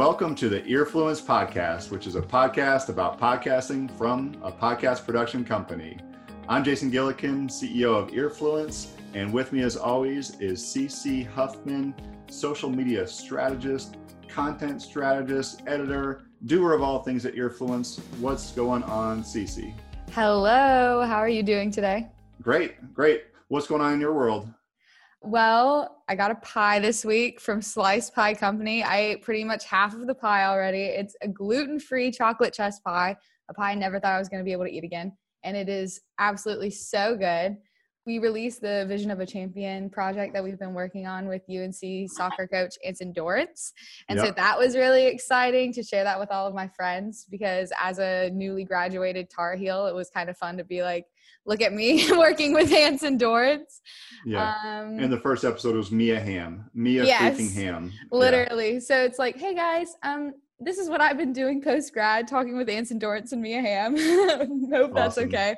Welcome to the Earfluence Podcast, which is a podcast about podcasting from a podcast production company. I'm Jason Gillikin, CEO of Earfluence, and with me, as always, is Cee Cee Huffman, social media strategist, content strategist, editor, doer of all things at Earfluence. What's going on, Cee Cee? Hello, how are you doing today? Great, great. What's going on in your world? Well, I got a pie this week from Slice Pie Company. I ate pretty much half of the pie already. It's a gluten free chocolate chess pie, a pie I never thought I was going to be able to eat again. And it is absolutely so good we released the Vision of a Champion project that we've been working on with UNC soccer coach Anson Dorrance. And yep. so that was really exciting to share that with all of my friends because as a newly graduated Tar Heel, it was kind of fun to be like, look at me working with Anson Dorrance. Yeah. Um, and the first episode was Mia Hamm. Mia yes, freaking Hamm. Literally. Yeah. So it's like, hey guys, um, this is what I've been doing post grad, talking with Anson Dorrance and Mia Hamm. Hope that's awesome. okay.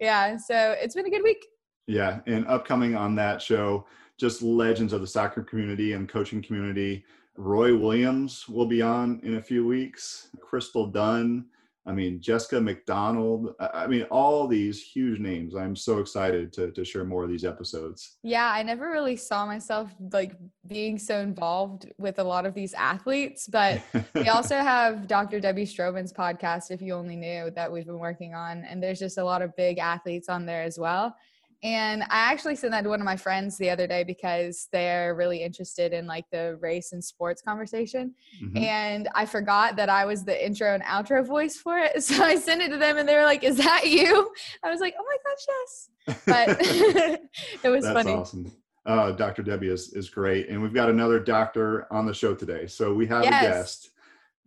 Yeah. So it's been a good week. Yeah, and upcoming on that show, just legends of the soccer community and coaching community. Roy Williams will be on in a few weeks. Crystal Dunn. I mean, Jessica McDonald. I mean, all these huge names. I'm so excited to, to share more of these episodes. Yeah, I never really saw myself like being so involved with a lot of these athletes, but we also have Dr. Debbie Stroman's podcast, If You Only Knew, that we've been working on. And there's just a lot of big athletes on there as well. And I actually sent that to one of my friends the other day because they're really interested in like the race and sports conversation. Mm-hmm. And I forgot that I was the intro and outro voice for it. So I sent it to them and they were like, Is that you? I was like, Oh my gosh, yes. But it was That's funny. awesome. Uh, Dr. Debbie is, is great. And we've got another doctor on the show today. So we have yes. a guest,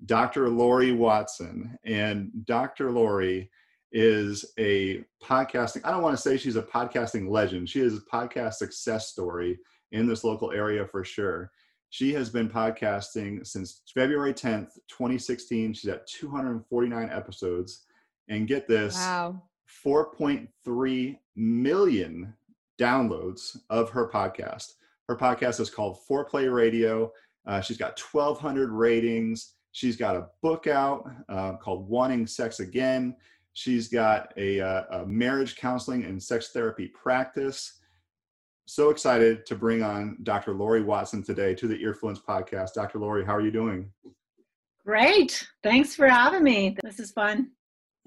Dr. Laurie Watson. And Dr. Laurie is a podcasting i don't want to say she's a podcasting legend she is a podcast success story in this local area for sure. She has been podcasting since february 10th 2016 she's at 249 episodes and get this wow. 4.3 million downloads of her podcast. Her podcast is called foreplay radio uh, she's got 1200 ratings she's got a book out uh, called wanting sex again She's got a, uh, a marriage counseling and sex therapy practice. So excited to bring on Dr. Laurie Watson today to the Earfluence podcast. Dr. Laurie, how are you doing? Great. Thanks for having me. This is fun.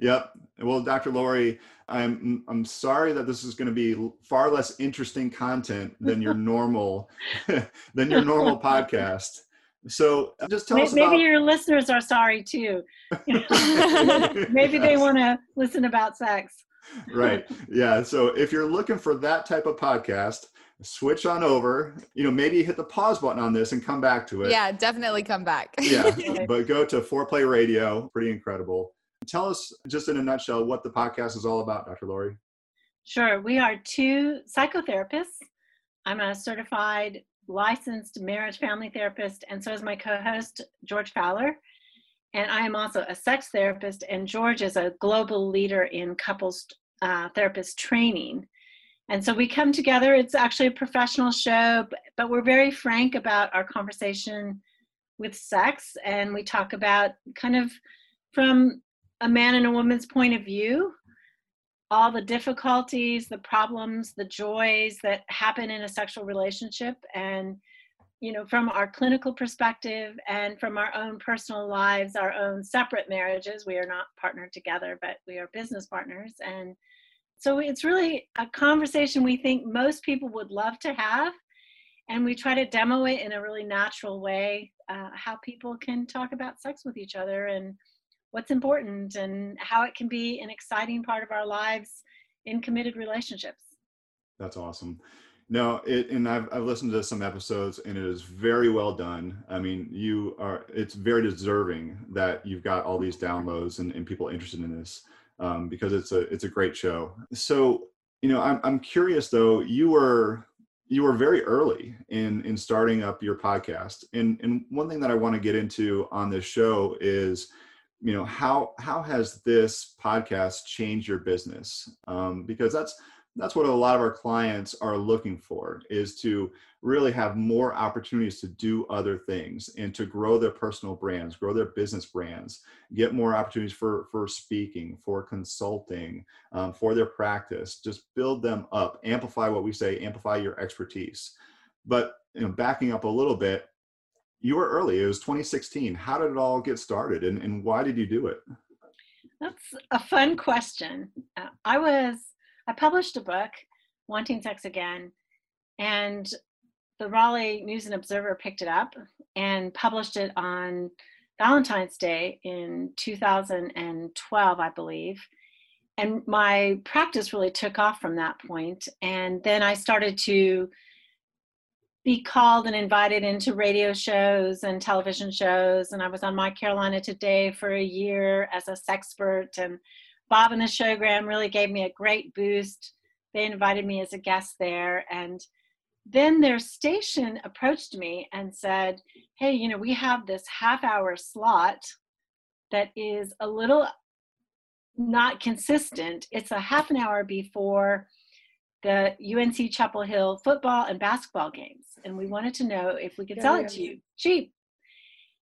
Yep. Well, Dr. Laurie, I'm I'm sorry that this is going to be far less interesting content than your normal than your normal podcast. So uh, just tell maybe, us about... maybe your listeners are sorry too. maybe they want to listen about sex. right. Yeah. So if you're looking for that type of podcast, switch on over. You know, maybe hit the pause button on this and come back to it. Yeah, definitely come back. yeah. But go to Foreplay Radio. Pretty incredible. Tell us just in a nutshell what the podcast is all about, Dr. Laurie. Sure. We are two psychotherapists. I'm a certified licensed marriage family therapist, and so is my co host, George Faller. And I am also a sex therapist, and George is a global leader in couples uh, therapist training. And so we come together. It's actually a professional show, but, but we're very frank about our conversation with sex. And we talk about kind of from a man and a woman's point of view all the difficulties, the problems, the joys that happen in a sexual relationship. And, you know, from our clinical perspective and from our own personal lives, our own separate marriages, we are not partnered together, but we are business partners. And so it's really a conversation we think most people would love to have. And we try to demo it in a really natural way, uh, how people can talk about sex with each other and what's important and how it can be an exciting part of our lives in committed relationships. That's awesome. No, it, and I've, I've listened to some episodes and it is very well done. I mean, you are, it's very deserving that you've got all these downloads and, and people interested in this um, because it's a, it's a great show. So, you know, I'm, I'm curious though, you were, you were very early in, in starting up your podcast. And, and one thing that I want to get into on this show is, you know how how has this podcast changed your business? Um, because that's that's what a lot of our clients are looking for is to really have more opportunities to do other things and to grow their personal brands grow their business brands get more opportunities for for speaking for consulting um, for their practice just build them up amplify what we say amplify your expertise. But you know backing up a little bit you were early it was 2016 how did it all get started and, and why did you do it that's a fun question uh, i was I published a book, Wanting Sex Again, and the Raleigh News and Observer picked it up and published it on Valentine's Day in 2012, I believe. And my practice really took off from that point. And then I started to be called and invited into radio shows and television shows. And I was on My Carolina Today for a year as a sexpert and Bob and the Showgram really gave me a great boost. They invited me as a guest there. And then their station approached me and said, Hey, you know, we have this half hour slot that is a little not consistent. It's a half an hour before the UNC Chapel Hill football and basketball games. And we wanted to know if we could yeah, sell it to you cheap.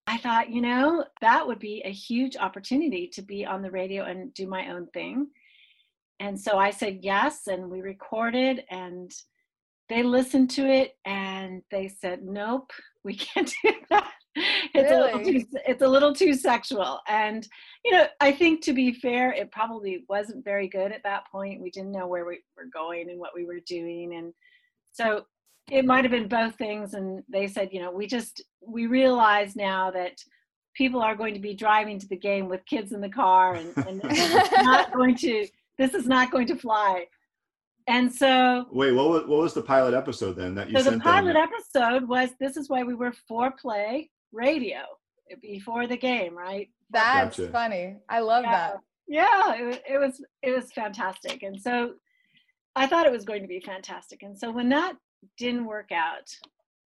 I thought, you know, that would be a huge opportunity to be on the radio and do my own thing. And so I said yes, and we recorded, and they listened to it, and they said, nope, we can't do that. It's, really? a little too, it's a little too sexual. And, you know, I think to be fair, it probably wasn't very good at that point. We didn't know where we were going and what we were doing. And so it might have been both things and they said you know we just we realize now that people are going to be driving to the game with kids in the car and, and not going to this is not going to fly and so wait what was, what was the pilot episode then that you so the pilot them? episode was this is why we were Foreplay radio before the game right that's gotcha. funny i love yeah. that yeah it, it was it was fantastic and so I thought it was going to be fantastic. And so when that didn't work out,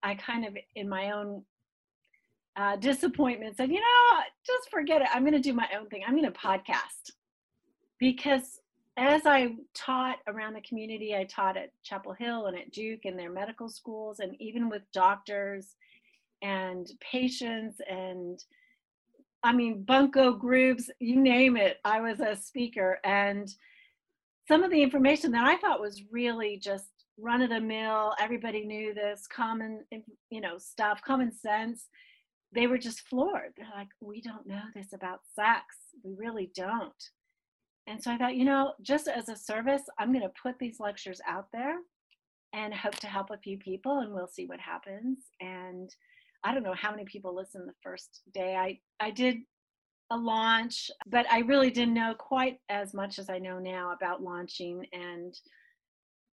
I kind of, in my own uh, disappointment, said, you know, just forget it. I'm going to do my own thing. I'm going to podcast. Because as I taught around the community, I taught at Chapel Hill and at Duke and their medical schools, and even with doctors and patients and I mean, bunco groups, you name it. I was a speaker. And some of the information that I thought was really just run of the mill everybody knew this common you know stuff common sense they were just floored they're like we don't know this about sex we really don't and so i thought you know just as a service i'm going to put these lectures out there and hope to help a few people and we'll see what happens and i don't know how many people listened the first day i i did a launch but i really didn't know quite as much as i know now about launching and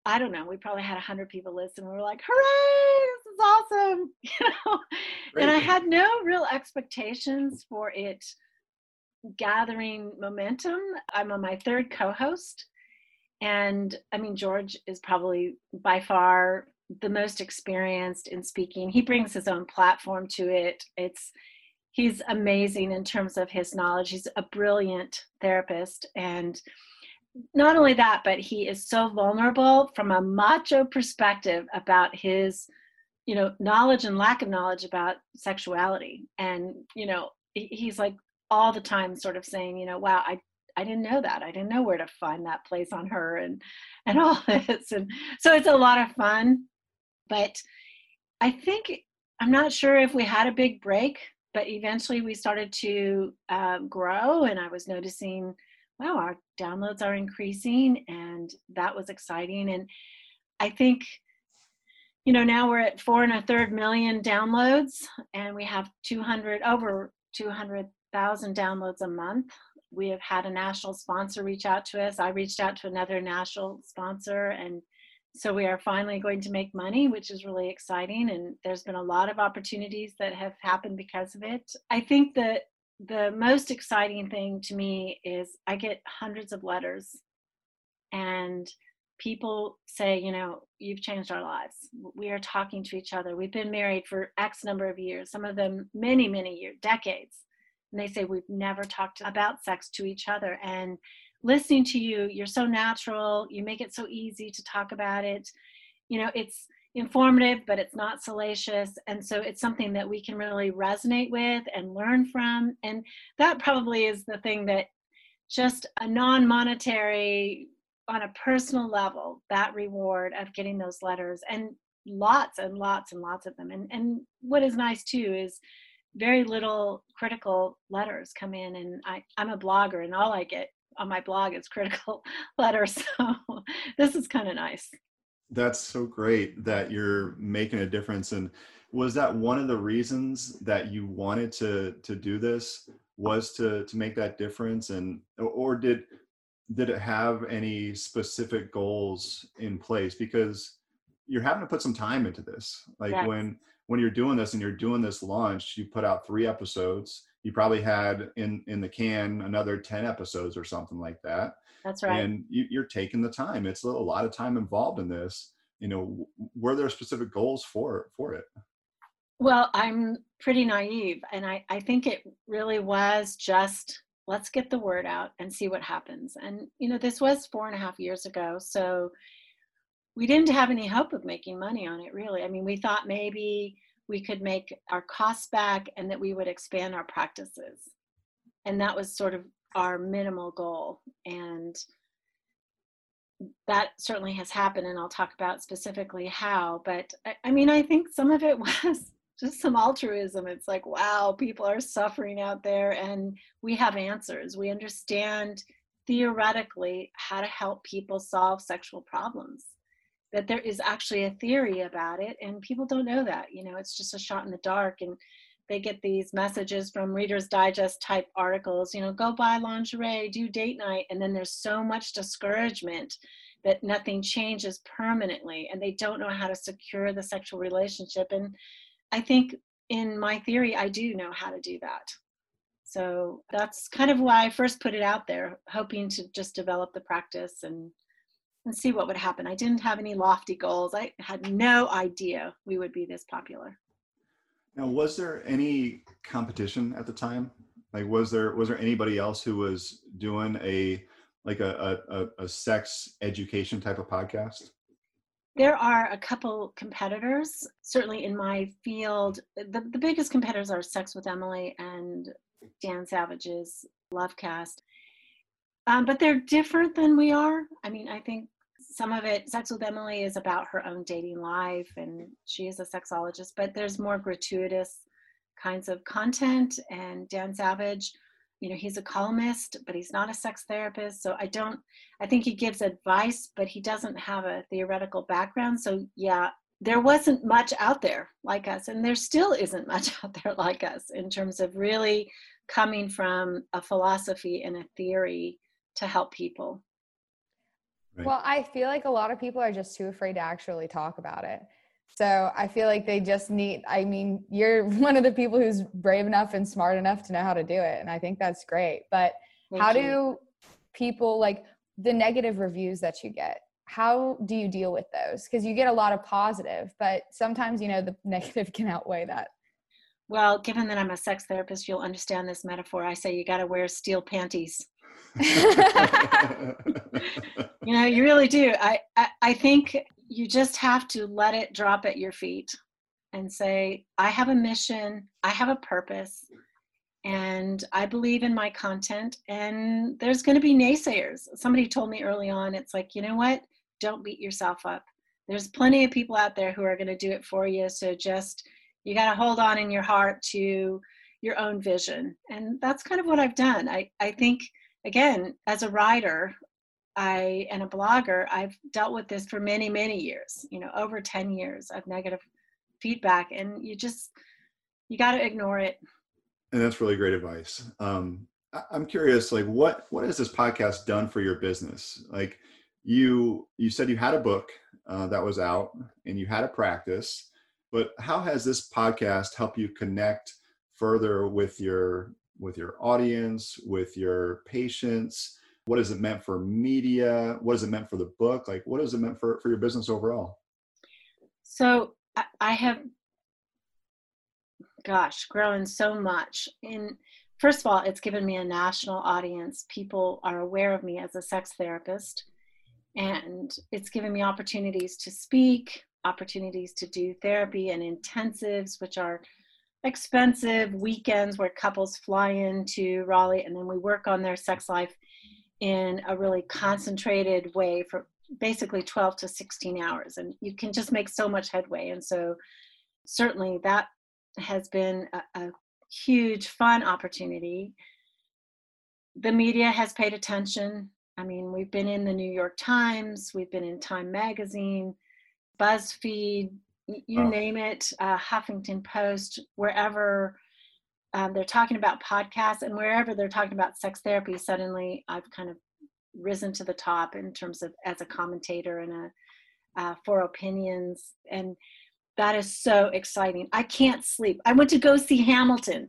I don't know, we probably had 100 people listen. We were like, hooray, this is awesome. You know? And I had no real expectations for it gathering momentum. I'm on my third co host. And I mean, George is probably by far the most experienced in speaking. He brings his own platform to it. It's he's amazing in terms of his knowledge. He's a brilliant therapist and not only that, but he is so vulnerable from a macho perspective about his, you know, knowledge and lack of knowledge about sexuality. And, you know, he's like all the time sort of saying, you know, wow, I I didn't know that. I didn't know where to find that place on her and and all this. And so it's a lot of fun. But I think I'm not sure if we had a big break, but eventually we started to uh, grow, and I was noticing wow, our downloads are increasing, and that was exciting. And I think, you know, now we're at four and a third million downloads, and we have 200 over 200,000 downloads a month. We have had a national sponsor reach out to us. I reached out to another national sponsor, and so we are finally going to make money, which is really exciting. And there's been a lot of opportunities that have happened because of it. I think that the most exciting thing to me is I get hundreds of letters and people say, you know, you've changed our lives. We are talking to each other. We've been married for X number of years, some of them many, many years, decades. And they say, we've never talked about sex to each other. And listening to you, you're so natural. You make it so easy to talk about it. You know, it's informative, but it's not salacious. And so it's something that we can really resonate with and learn from. And that probably is the thing that just a non monetary, on a personal level, that reward of getting those letters and lots and lots and lots of them. And, and what is nice too is very little critical letters come in. And I, I'm a blogger, and all I get on my blog it's critical letters. So this is kind of nice. That's so great that you're making a difference. And was that one of the reasons that you wanted to to do this was to to make that difference and or did did it have any specific goals in place because you're having to put some time into this like yes. when when you're doing this and you're doing this launch you put out three episodes you probably had in in the can another 10 episodes or something like that. That's right. And you, are taking the time. It's a, a lot of time involved in this. You know were there specific goals for for it? Well i'm pretty naive and i i think it really was just let's get the word out and see what happens. And you know this was four and a half years ago so we didn't have any hope of making money on it really. I mean we thought maybe we could make our costs back and that we would expand our practices. And that was sort of our minimal goal. And that certainly has happened and i'll talk about specifically how but I, I, mean i think some of it was just some altruism. It's like wow people are suffering out there and we have answers. We understand theoretically how to help people solve sexual problems that there is actually a theory about it and people don't know that you know it's just a shot in the dark and they get these messages from readers digest type articles you know go buy lingerie do date night and then there's so much discouragement that nothing changes permanently and they don't know how to secure the sexual relationship and i think in my theory i do know how to do that. So that's kind of why i first put it out there hoping to just develop the practice and and see what would happen i didn't have any lofty goals i had no idea we would be this popular now, was there any competition at the time? Like, was there was there anybody else who was doing a like a a, a sex education type of podcast? There are a couple competitors, certainly in my field. The, the biggest competitors are Sex with Emily and Dan Savage's Lovecast. Um, but they're different than we are. I mean, I think some of it sex with emily is about her own dating life and she is a sexologist but there's more gratuitous kinds of content. And dan savage you know he's a columnist but he's not a sex therapist. So i don't i think he gives advice but he doesn't have a theoretical background. So yeah there wasn't much out there like us and there still isn't much out there like us in terms of really coming from a philosophy and a theory to help people Right. Well, I feel like a lot of people are just too afraid to actually talk about it. So I feel like they just need, I mean, you're one of the people who's brave enough and smart enough to know how to do it. And I think that's great. But Thank how you. do people like the negative reviews that you get? How do you deal with those? Because you get a lot of positive, but sometimes, you know, the negative can outweigh that. Well, given that I'm a sex therapist, you'll understand this metaphor. I say you got to wear steel panties you know, you really do. I, I, I think you just have to let it drop at your feet and say, I have a mission, I have a purpose, and I believe in my content. And there's going to be naysayers. Somebody told me early on, it's like, you know what? Don't beat yourself up. There's plenty of people out there who are going to do it for you. So just, you got to hold on in your heart to your own vision. And that's kind of what I've done. I, I think again, as a writer, I and a blogger, I've dealt with this for many, many years, you know, over 10 years of negative feedback. And you just you gotta ignore it. And that's really great advice. Um, I'm curious, like what what has this podcast done for your business? Like you you said you had a book uh, that was out and you had a practice, but how has this podcast helped you connect further with your with your audience, with your patients? What has it meant for media? What has it meant for the book? Like, what has it meant for, for your business overall? So I have, gosh, grown so much. In first of all, it's given me a national audience. People are aware of me as a sex therapist, and it's given me opportunities to speak, opportunities to do therapy and intensives, which are expensive weekends where couples fly into Raleigh and then we work on their sex life in a really concentrated way for basically 12 to 16 hours. And you can just make so much headway. And so, certainly, that has been a, a huge fun opportunity. The media has paid attention. I mean, we've been in the New York Times, we've been in Time Magazine, BuzzFeed, you oh. name it, uh, Huffington Post, wherever um, they're talking about podcasts and wherever they're talking about sex therapy, suddenly I've kind of risen to the top in terms of as a commentator and a uh, for opinions and that is so exciting. I can't sleep. I went to go see hamilton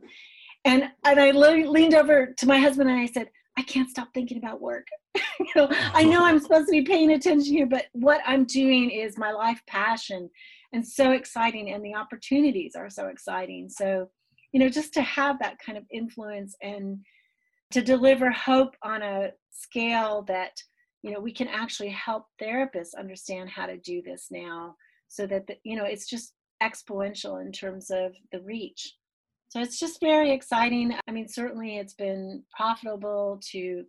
and and i le- leaned over to my husband and i said i can't stop thinking about work. You know i know i'm supposed to be paying attention here but what i'm doing is my life passion and so exciting and the opportunities are so exciting. So you know just to have that kind of influence and to deliver hope on a scale that you know we can actually help therapists understand how to do this now so that the, you know it's just exponential in terms of the reach. So it's just very exciting. I mean certainly it's been profitable to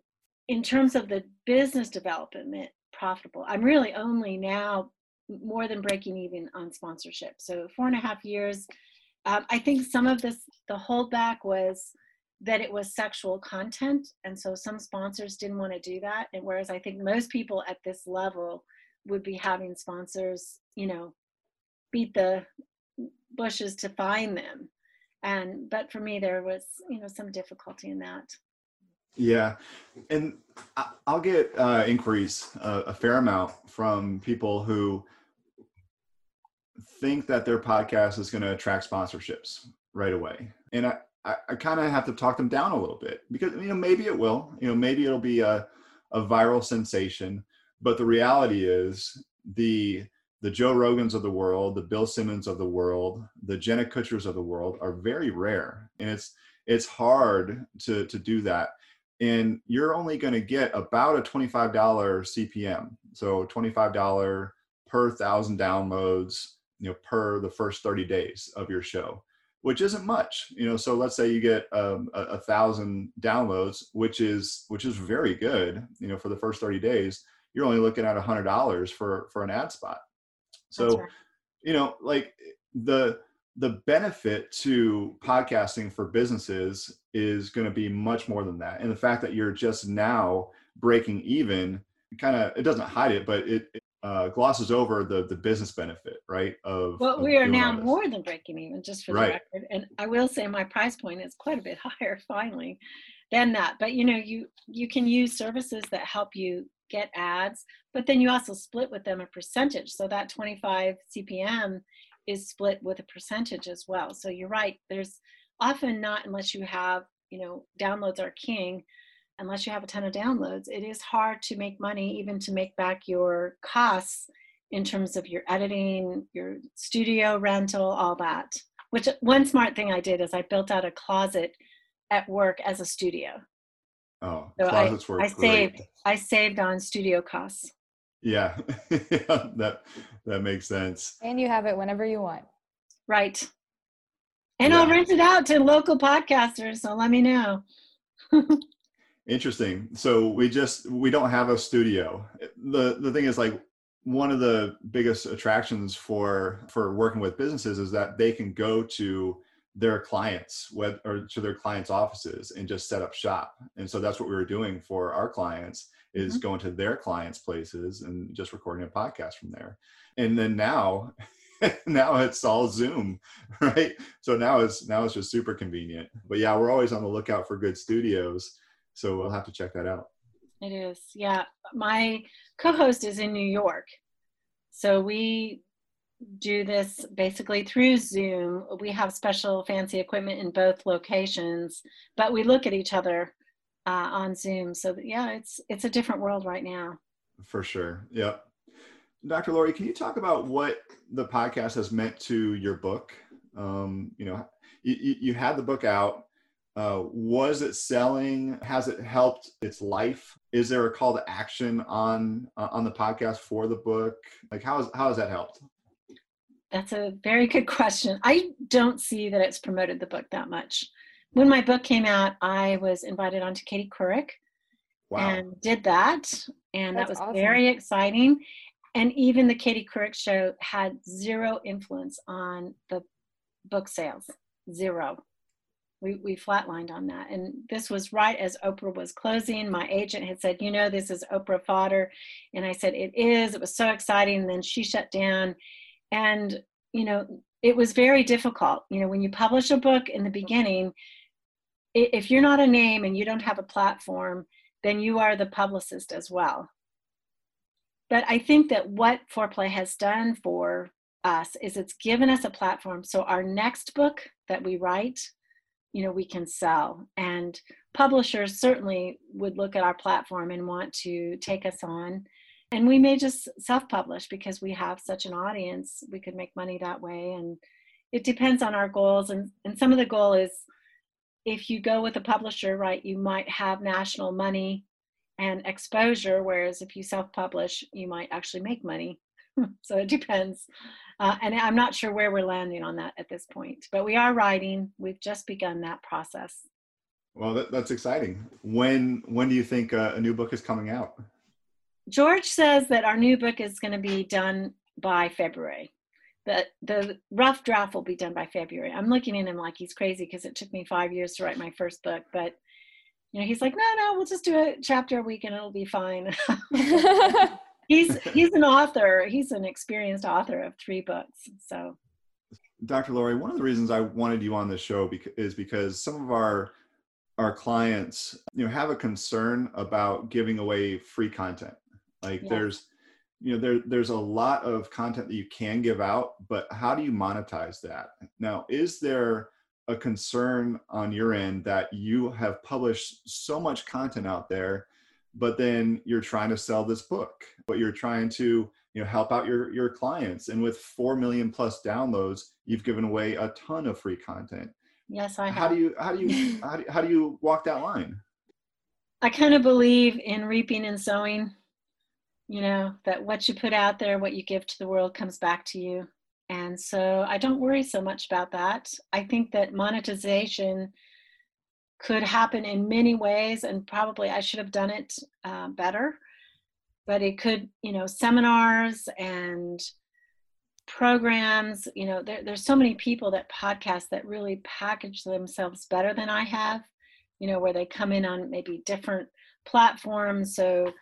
in terms of the business development profitable. I'm really only now more than breaking even on sponsorship. So four and a half years um, i think some of this the holdback was that it was sexual content and so some sponsors didn't want to do that and whereas i think most people at this level would be having sponsors you know beat the bushes to find them. And but for me there was you know some difficulty in that. Yeah and i'll get uh, inquiries uh, a fair amount from people who think that their podcast is going to attract sponsorships right away. And i I, I kind of have to talk them down a little bit because you know maybe it will. You know maybe it'll be a, a viral sensation. But the reality is the the Joe Rogans of the world, the Bill Simmons of the world, the Jenna Kutchers of the world are very rare, and it's it's hard to to do that. And you're only going to get about a twenty five dollar CPM, so twenty five dollar per thousand downloads, you know, per the first thirty days of your show which isn't much you know so let's say you get um, a, a, thousand downloads which is which is very good you know for the first 30 days you're only looking at a hundred dollars for for an ad spot so right. you know like the the benefit to podcasting for businesses is going to be much more than that and the fact that you're just now breaking even kind of it doesn't hide it but it, uh, glosses over the the business benefit, right? Of well, of we are now more than breaking even, just for right. the record. And I will say my price point is quite a bit higher, finally, than that. But you know, you you can use services that help you get ads, but then you also split with them a percentage. So that 25 CPM is split with a percentage as well. So you're right. There's often not unless you have you know downloads are king unless you have a ton of downloads, it is hard to make money, even to make back your costs in terms of your editing, your studio rental, all that. Which one smart thing I did is I built out a closet at work as a studio. Oh, so closets I, I saved I saved on studio costs. Yeah, that that makes sense. And you have it whenever you want. Right. And yeah. I'll rent it out to local podcasters. So let me know. Interesting. So we just we don't have a studio. The the thing is like one of the biggest attractions for for working with businesses is that they can go to their clients web or to their clients offices and just set up shop and so that's what we were doing for our clients is mm-hmm. going to their clients places and just recording a podcast from there and then now now it's all zoom right so now it's now it's just super convenient but yeah we're always on the lookout for good studios so we'll have to check that out. It is, yeah. My co-host is in New York, so we do this basically through Zoom. We have special fancy equipment in both locations, but we look at each other uh, on Zoom. So yeah, it's it's a different world right now. For sure. Yep. Dr. Laurie, can you talk about what the podcast has meant to your book? Um, you know, you, you had the book out Uh, was it selling? Has it helped its life? Is there a call to action on uh, on the podcast for the book? Like how, is, how has that helped? That's a very good question. I don't see that it's promoted the book that much. When my book came out, I was invited onto Katie Couric wow. and did that. And That's that was awesome. very exciting. And even the Katie Couric show had zero influence on the book sales. Zero. We, we flatlined on that. And this was right as Oprah was closing. My agent had said, You know, this is Oprah fodder. And I said, It is. It was so exciting. And then she shut down. And, you know, it was very difficult. You know, when you publish a book in the beginning, if you're not a name and you don't have a platform, then you are the publicist as well. But I think that what Foreplay has done for us is it's given us a platform. So our next book that we write, you know, we can sell. And publishers certainly would look at our platform and want to take us on. And we may just self publish because we have such an audience. We could make money that way. And it depends on our goals. And, and some of the goal is if you go with a publisher, right, you might have national money and exposure, whereas if you self publish, you might actually make money. so it depends. Uh, and I'm not sure where we're landing on that at this point, but we are writing. We've just begun that process. Well, that, that's exciting. When when do you think uh, a new book is coming out? George says that our new book is going to be done by February the the rough draft will be done by February. I'm looking at him like he's crazy because it took me five years to write my first book, but you know he's like, no, no, we'll just do a chapter a week and it'll be fine. he's he's an author. He's an experienced author of three books. So, Dr. Laurie, one of the reasons I wanted you on this show is because some of our our clients, you know, have a concern about giving away free content. Like yeah. there's you know there there's a lot of content that you can give out but how do you monetize that now is there a concern on your end that you have published so much content out there but then you're trying to sell this book but you're trying to you know help out your your clients. And with 4 million plus downloads you've given away a ton of free content. Yes i have. how do you how do you how do, how do you walk that line? I kind of believe in reaping and sowing you know that what you put out there what you give to the world comes back to you. And so i don't worry so much about that. I think that monetization could happen in many ways and probably i should have done it uh, better. But it could you know seminars and programs you know there, there's so many people that podcast that really package themselves better than i have you know where they come in on maybe different platforms. So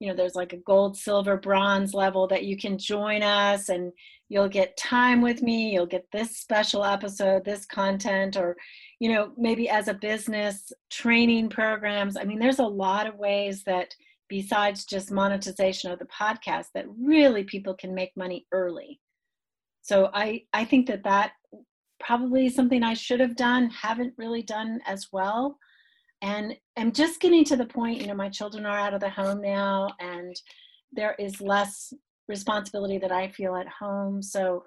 you know there's like a gold silver bronze level that you can join us and you'll get time with me you'll get this special episode this content or you know maybe as a business training programs. I mean there's a lot of ways that besides just monetization of the podcast that really people can make money early. So i i think that that probably something i should have done haven't really done as well and i'm just getting to the point you know my children are out of the home now and there is less responsibility that i feel at home. So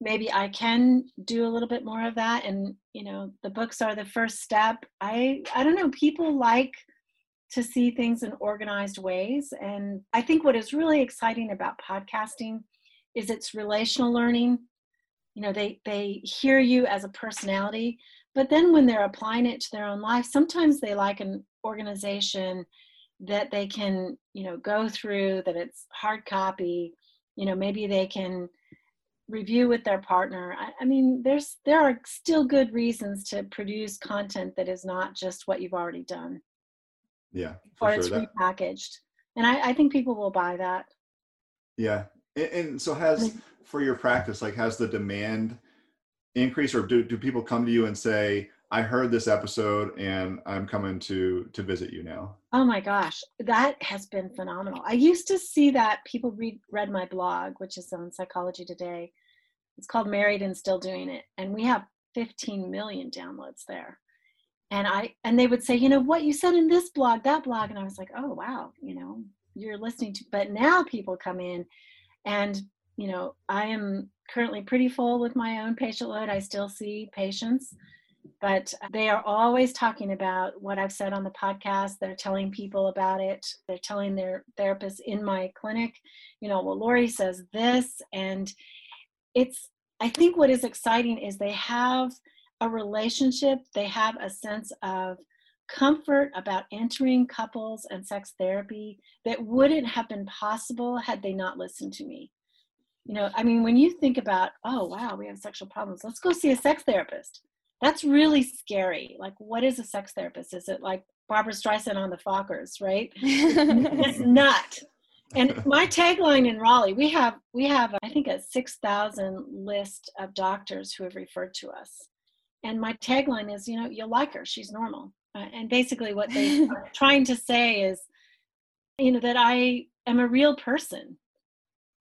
maybe i can do a little bit more of that. And you know the books are the first step. I i don't know people like to see things in organized ways. And i think what is really exciting about podcasting is it's relational learning. You know they they hear you as a personality but then when they're applying it to their own life, sometimes they like an organization that they can, you know, go through, that it's hard copy, you know, maybe they can review with their partner. I, I mean, there's there are still good reasons to produce content that is not just what you've already done. Yeah. or sure. it's repackaged. And I, I think people will buy that. Yeah. And, and so has for your practice, like has the demand increase or do, do people come to you and say i heard this episode and i'm coming to to visit you now oh my gosh that has been phenomenal. I used to see that people read read my blog which is on psychology today. It's called married and still doing it and we have 15 million downloads there. And i and they would say you know what you said in this blog that blog and i was like oh wow you know you're listening to but now people come in and you know i am currently pretty full with my own patient load. I still see patients. but they are always talking about what I've said on the podcast. They're telling people about it. They're telling their therapists in my clinic, you know, well, Laurie says this. And it's, I think what is exciting is they have a relationship, they have a sense of comfort about entering couples and sex therapy that wouldn't have been possible had they not listened to me. You know, I mean, when you think about, oh, wow, we have sexual problems, let's go see a sex therapist. That's really scary. Like, what is a sex therapist? Is it like barbara Streisand on the Fockers, right? it's not. And my tagline in Raleigh, we have we have I think a six thousand list of doctors who have referred to us, and my tagline is, you know, you'll like her, she's normal. Uh, and basically, what they are trying to say is, you know, that I am a real person,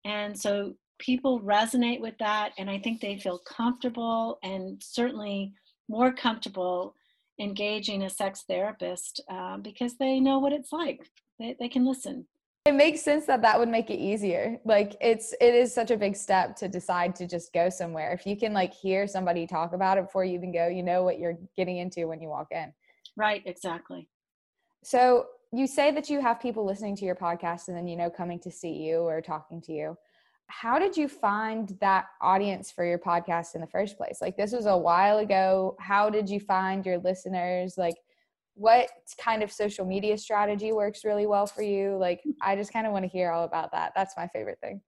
and so people resonate with that, and I think they feel comfortable and certainly more comfortable engaging a sex therapist uh, because they know what it's like. They, they can listen. It makes sense that that would make it easier. Like it's it is such a big step to decide to just go somewhere. If you can like hear somebody talk about it before you even go, you know what you're getting into when you walk in. Right, exactly. So you say that you have people listening to your podcast and then you know coming to see you or talking to you how did you find that audience for your podcast in the first place? Like this was a while ago. How did you find your listeners? Like what kind of social media strategy works really well for you? Like I just kind of want to hear all about that. That's my favorite thing.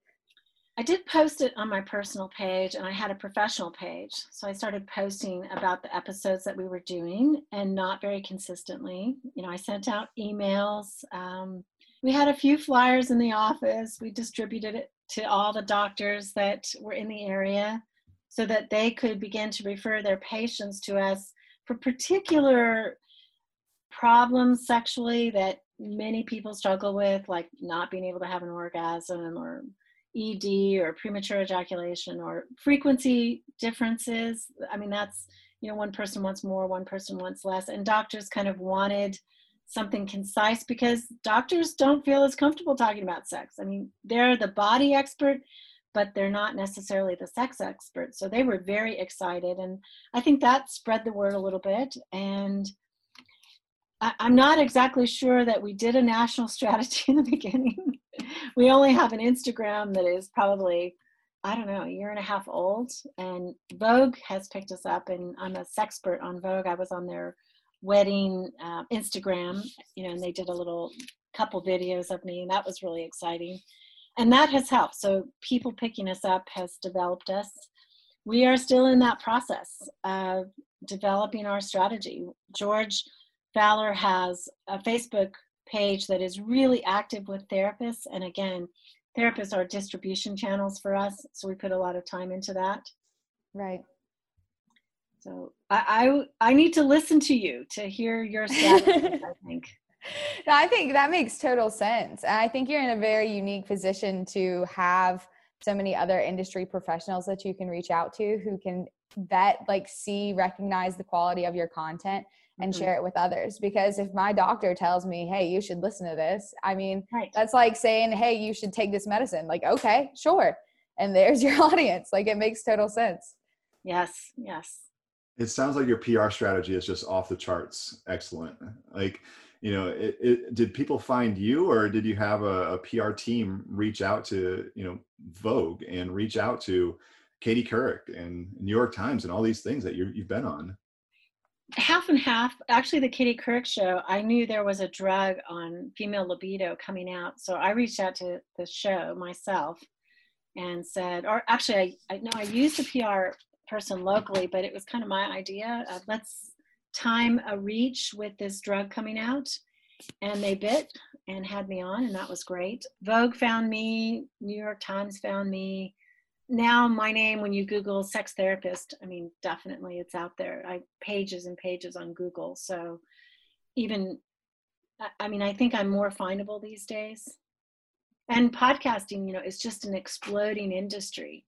I did post it on my personal page and I had a professional page. So I started posting about the episodes that we were doing and not very consistently. You know, I sent out emails. Um, we had a few flyers in the office. We distributed it to all the doctors that were in the area so that they could begin to refer their patients to us for particular problems sexually that many people struggle with, like not being able to have an orgasm or ED or premature ejaculation or frequency differences. I mean, that's, you know, one person wants more, one person wants less. And doctors kind of wanted something concise because doctors don't feel as comfortable talking about sex. I mean, they're the body expert, but they're not necessarily the sex expert. So they were very excited. And I think that spread the word a little bit. And I, am not exactly sure that we did a national strategy in the beginning. we only have an Instagram that is probably, I don't know, a year and a half old. And Vogue has picked us up, and I'm a sexpert on Vogue. I was on their wedding uh, Instagram, you know, and they did a little couple videos of me, and that was really exciting. And that has helped. So people picking us up has developed us. We are still in that process of developing our strategy. George Faller has a Facebook page that is really active with therapists. And again, therapists are distribution channels for us. So we put a lot of time into that. Right. So I, I, I need to listen to you to hear your strategies. I think. No, I think that makes total sense. And I think you're in a very unique position to have so many other industry professionals that you can reach out to who can vet, like, see, recognize the quality of your content and mm-hmm. share it with others. Because if my doctor tells me, hey, you should listen to this, I mean, right. that's like saying, hey, you should take this medicine. Like, okay, sure. And there's your audience. Like, it makes total sense. Yes, yes. It sounds like your PR strategy is just off the charts. Excellent. Like, you know, it, it, did people find you or did you have a, a, PR team reach out to, you know, Vogue and reach out to Katie Couric and New York Times and all these things that you you've been on? Half and half. Actually, the Katie Couric show, I knew there was a drug on female libido coming out. So I reached out to the show myself and said, or actually, I, I know I used a PR person locally, but it was kind of my idea. Of, let's time a reach with this drug coming out. And they bit and had me on, and that was great. Vogue found me, New York Times found me. Now, my name, when you Google sex therapist, I mean, definitely it's out there. I pages and pages on Google. So, even, I mean, I think I'm more findable these days. And podcasting, you know, is just an exploding industry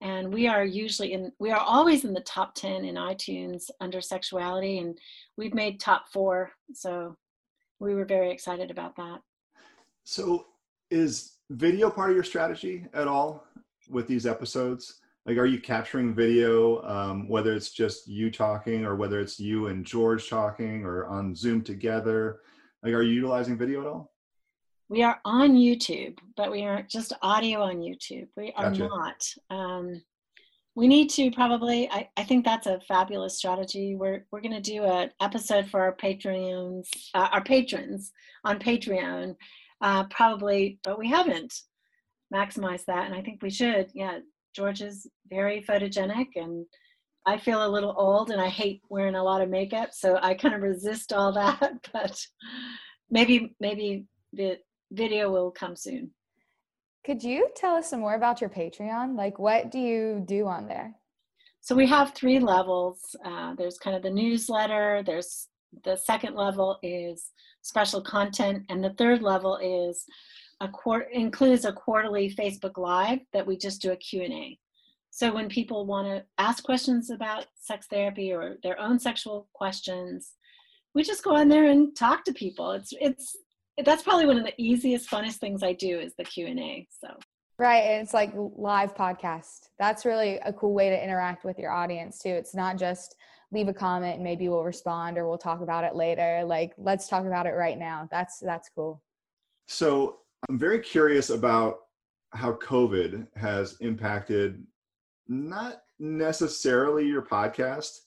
and we are usually in we are always in the top 10 in itunes under sexuality and we've made top four so we were very excited about that. So is video part of your strategy at all with these episodes? Like are you capturing video um, whether it's just you talking or whether it's you and george talking or on zoom together? Like are you utilizing video at all we are on youtube but we aren't just audio on youtube. We are gotcha. not. Um, we need to probably I, I think that's a fabulous strategy. We're, we're going to do an episode for our patreons uh, our patrons on patreon uh, probably but we haven't maximized that and i think we should. Yeah george is very photogenic and i feel a little old and i hate wearing a lot of makeup so i kind of resist all that but maybe maybe the video will come soon could you tell us some more about your Patreon? Like, what do you do on there? So we have three levels. Uh, there's kind of the newsletter. There's the second level is special content, and the third level is a quarter includes a quarterly Facebook Live that we just do a Q and A. So when people want to ask questions about sex therapy or their own sexual questions, we just go on there and talk to people. It's it's that's probably one of the easiest funnest things i do is the q&a so. Right and it's like live podcast. That's really a cool way to interact with your audience too. It's not just leave a comment and maybe we'll respond or we'll talk about it later. Like let's talk about it right now. That's that's cool. So i'm very curious about how covid has impacted not necessarily your podcast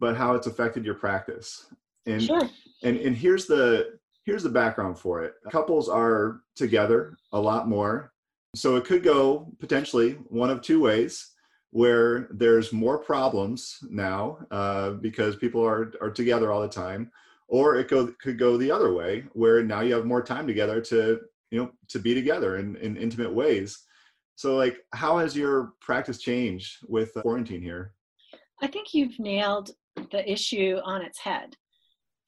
but how it's affected your practice. And sure. and and here's the here's the background for it. Couples are together a lot more. So it could go potentially one of two ways where there's more problems now uh, because people are, are together all the time or it go, could go the other way where now you have more time together to you know to be together in, in intimate ways. So like how has your practice changed with quarantine here? I think you've nailed the issue on its head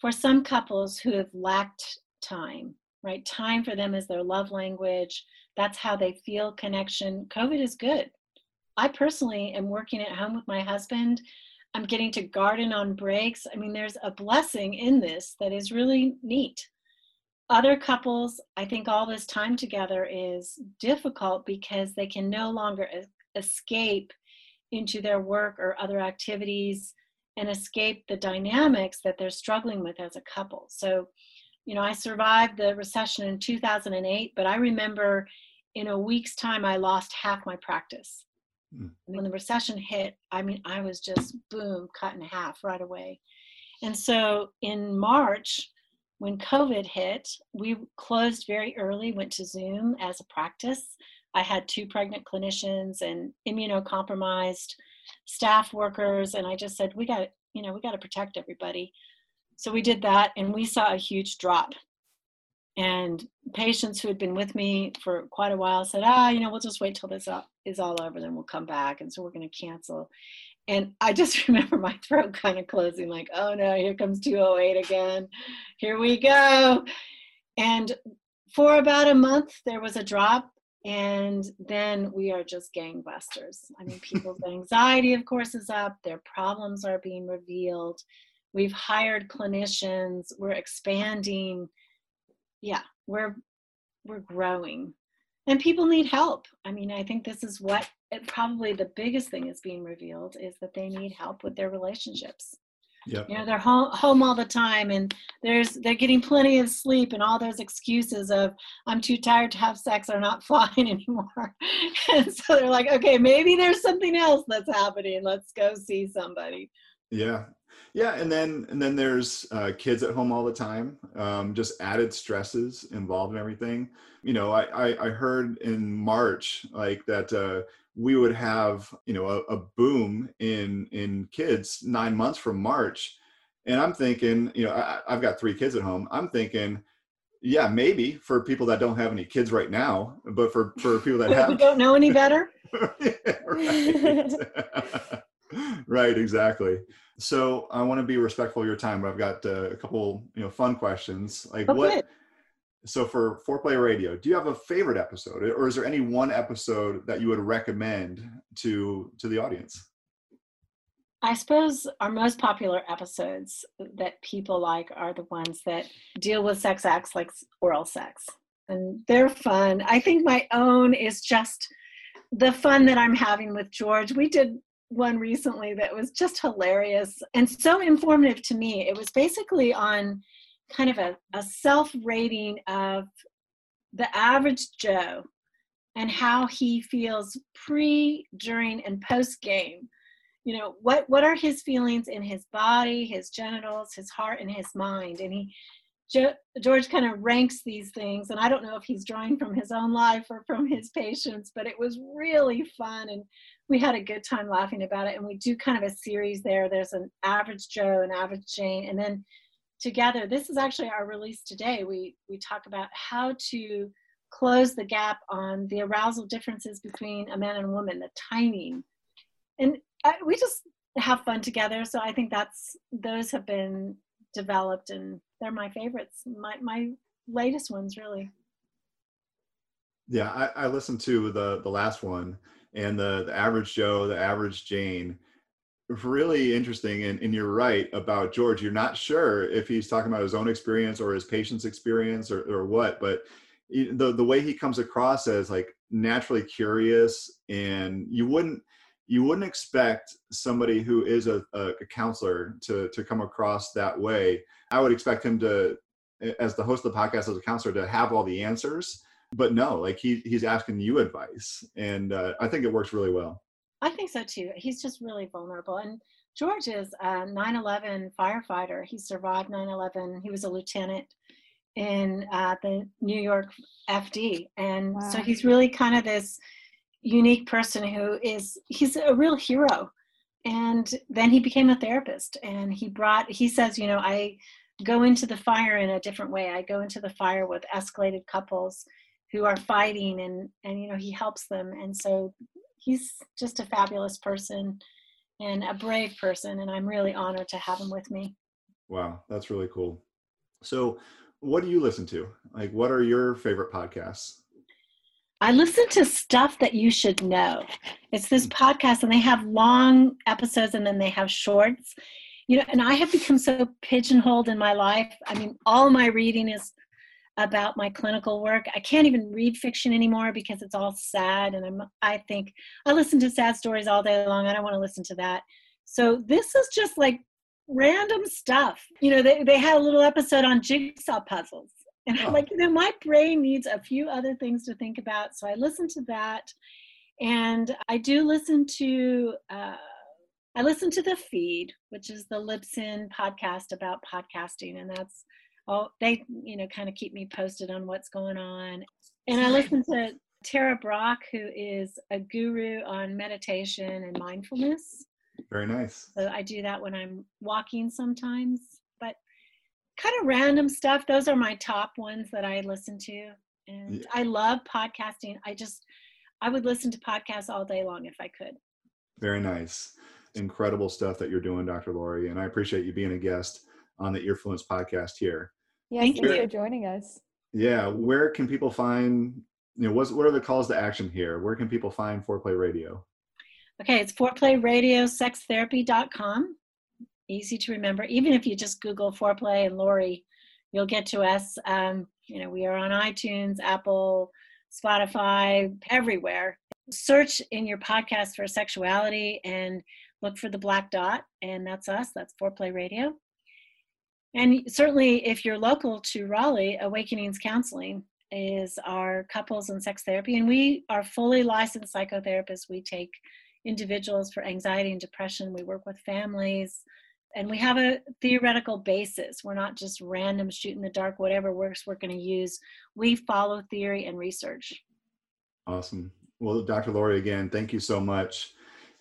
for some couples who have lacked time, right? Time for them is their love language. That's how they feel connection. COVID is good. I personally am working at home with my husband. I'm getting to garden on breaks. I mean, there's a blessing in this that is really neat. Other couples, I think all this time together is difficult because they can no longer escape into their work or other activities and escape the dynamics that they're struggling with as a couple. So, you know, I survived the recession in 2008, but I remember in a week's time, I lost half my practice. Mm. When the recession hit, I mean, I was just boom, cut in half right away. And so in March, when COVID hit, we closed very early, went to Zoom as a practice. I had two pregnant clinicians and immunocompromised staff workers and i just said we got you know we got to protect everybody. So we did that and we saw a huge drop. And patients who had been with me for quite a while said ah you know we'll just wait till this is all over then we'll come back and so we're going to cancel. And i just remember my throat kind of closing like oh no here comes 208 again. Here we go. And for about a month there was a drop and then we are just gangbusters. I mean, people's anxiety, of course, is up, their problems are being revealed. We've hired clinicians, we're expanding. Yeah, we're we're growing. And people need help. I mean, I think this is what it, probably the biggest thing is being revealed is that they need help with their relationships. Yep. You know, they're home, home all the time and there's they're getting plenty of sleep and all those excuses of I'm too tired to have sex are not flying anymore. and so they're like, okay, maybe there's something else that's happening. Let's go see somebody. Yeah. Yeah, and then and then there's uh, kids at home all the time. Um, just added stresses involved in everything. You know, I, I, I heard in March like that uh, we would have you know a, a, boom in in kids nine months from march and i'm thinking you know I, i've got three kids at home i'm thinking yeah maybe for people that don't have any kids right now but for for people that have don't know any better right right exactly. So i want to be respectful of your time but i've got uh, a couple you know fun questions. Like okay. what so for foreplay radio do you have a favorite episode or is there any one episode that you would recommend to to the audience? I suppose our most popular episodes that people like are the ones that deal with sex acts like oral sex. And they're fun. I think my own is just the fun that I'm having with George. We did one recently that was just hilarious and so informative to me. It was basically on kind of a, a self rating of the average Joe and how he feels pre, during, and post game. You know, what, what are his feelings in his body, his genitals, his heart, and his mind? And he, George kind of ranks these things, and I don't know if he's drawing from his own life or from his patients, but it was really fun, and we had a good time laughing about it. And we do kind of a series there. There's an average Joe, an average Jane, and then together, this is actually our release today. We we talk about how to close the gap on the arousal differences between a man and a woman, the timing, and I, we just have fun together. So I think that's those have been developed and they're my favorites. My my latest ones really. Yeah, I, I listened to the the last one and the the average Joe, the average Jane. Really interesting, and, and you're right about George. You're not sure if he's talking about his own experience or his patient's experience or, or what, but the the way he comes across as like naturally curious, and you wouldn't you wouldn't expect somebody who is a, a, counselor to to come across that way. I would expect him to, as the host of the podcast, as a counselor, to have all the answers. But no, like he he's asking you advice, and uh, I think it works really well. I think so too. He's just really vulnerable, and George is a 9/11 firefighter. He survived 9/11. He was a lieutenant in uh, the New York FD, and wow. so he's really kind of this unique person who is he's a real hero and then he became a therapist and he brought he says you know i go into the fire in a different way i go into the fire with escalated couples who are fighting and and you know he helps them and so he's just a fabulous person and a brave person and i'm really honored to have him with me wow that's really cool so what do you listen to like what are your favorite podcasts I listen to stuff that you should know. It's this mm. podcast, and they have long episodes and then they have shorts. You know, and I have become so pigeonholed in my life. I mean, all my reading is about my clinical work. I can't even read fiction anymore because it's all sad. And I'm, I think I listen to sad stories all day long. I don't want to listen to that. So this is just like random stuff. You know, they, they had a little episode on jigsaw puzzles. And I'm like, you know, my brain needs a few other things to think about. So I listen to that. And I do listen to, uh, I listen to The Feed, which is the Libsyn podcast about podcasting. And that's, oh, they, you know, kind of keep me posted on what's going on. And I listen to Tara Brach who is a guru on meditation and mindfulness. Very nice. So I do that when I'm walking sometimes but kind of random stuff. Those are my top ones that I listen to. And yeah. I love podcasting. I just, I would listen to podcasts all day long if I could. Very nice. Incredible stuff that you're doing, Dr. Laurie. And I appreciate you being a guest on the Earfluence podcast here. Yeah, thank you for joining us. Yeah. Where can people find, you know, what's, what are the calls to action here? Where can people find Foreplay Radio? Okay, it's foreplayRadiosextherapy.com easy to remember. Even if you just Google Foreplay and Laurie, you'll get to us. Um, you know, we are on iTunes, Apple, Spotify, everywhere. Search in your podcast for sexuality and look for the black dot, and that's us. That's Foreplay Radio. And certainly, if you're local to Raleigh, Awakenings Counseling is our couples and sex therapy, and we are fully licensed psychotherapists. We take individuals for anxiety and depression. We work with families, and we have a theoretical basis. We're not just random shoot in the dark, whatever works we're going to use. We follow theory and research. Awesome. Well, Dr. Laurie, again, thank you so much.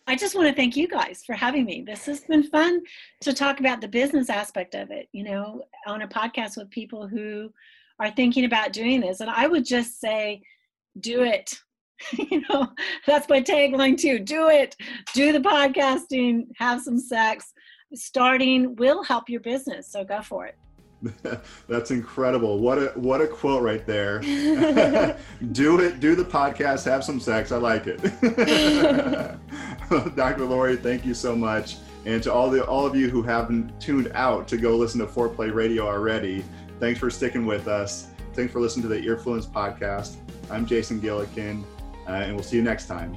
I just want to thank you guys for having me. This has been fun to talk about the business aspect of it, you know, on a podcast with people who are thinking about doing this. And I would just say, do it. you know, that's my tagline too. Do it. Do the podcasting, have some sex starting will help your business. So go for it. That's incredible. What a what a quote right there. do it, do the podcast, have some sex. I like it. Dr. Laurie, thank you so much. And to all the all of you who haven't tuned out to go listen to Foreplay Radio already, thanks for sticking with us. Thanks for listening to the Earfluence podcast. I'm Jason Gillikin. Uh, and we'll see you next time.